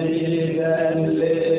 في ذلك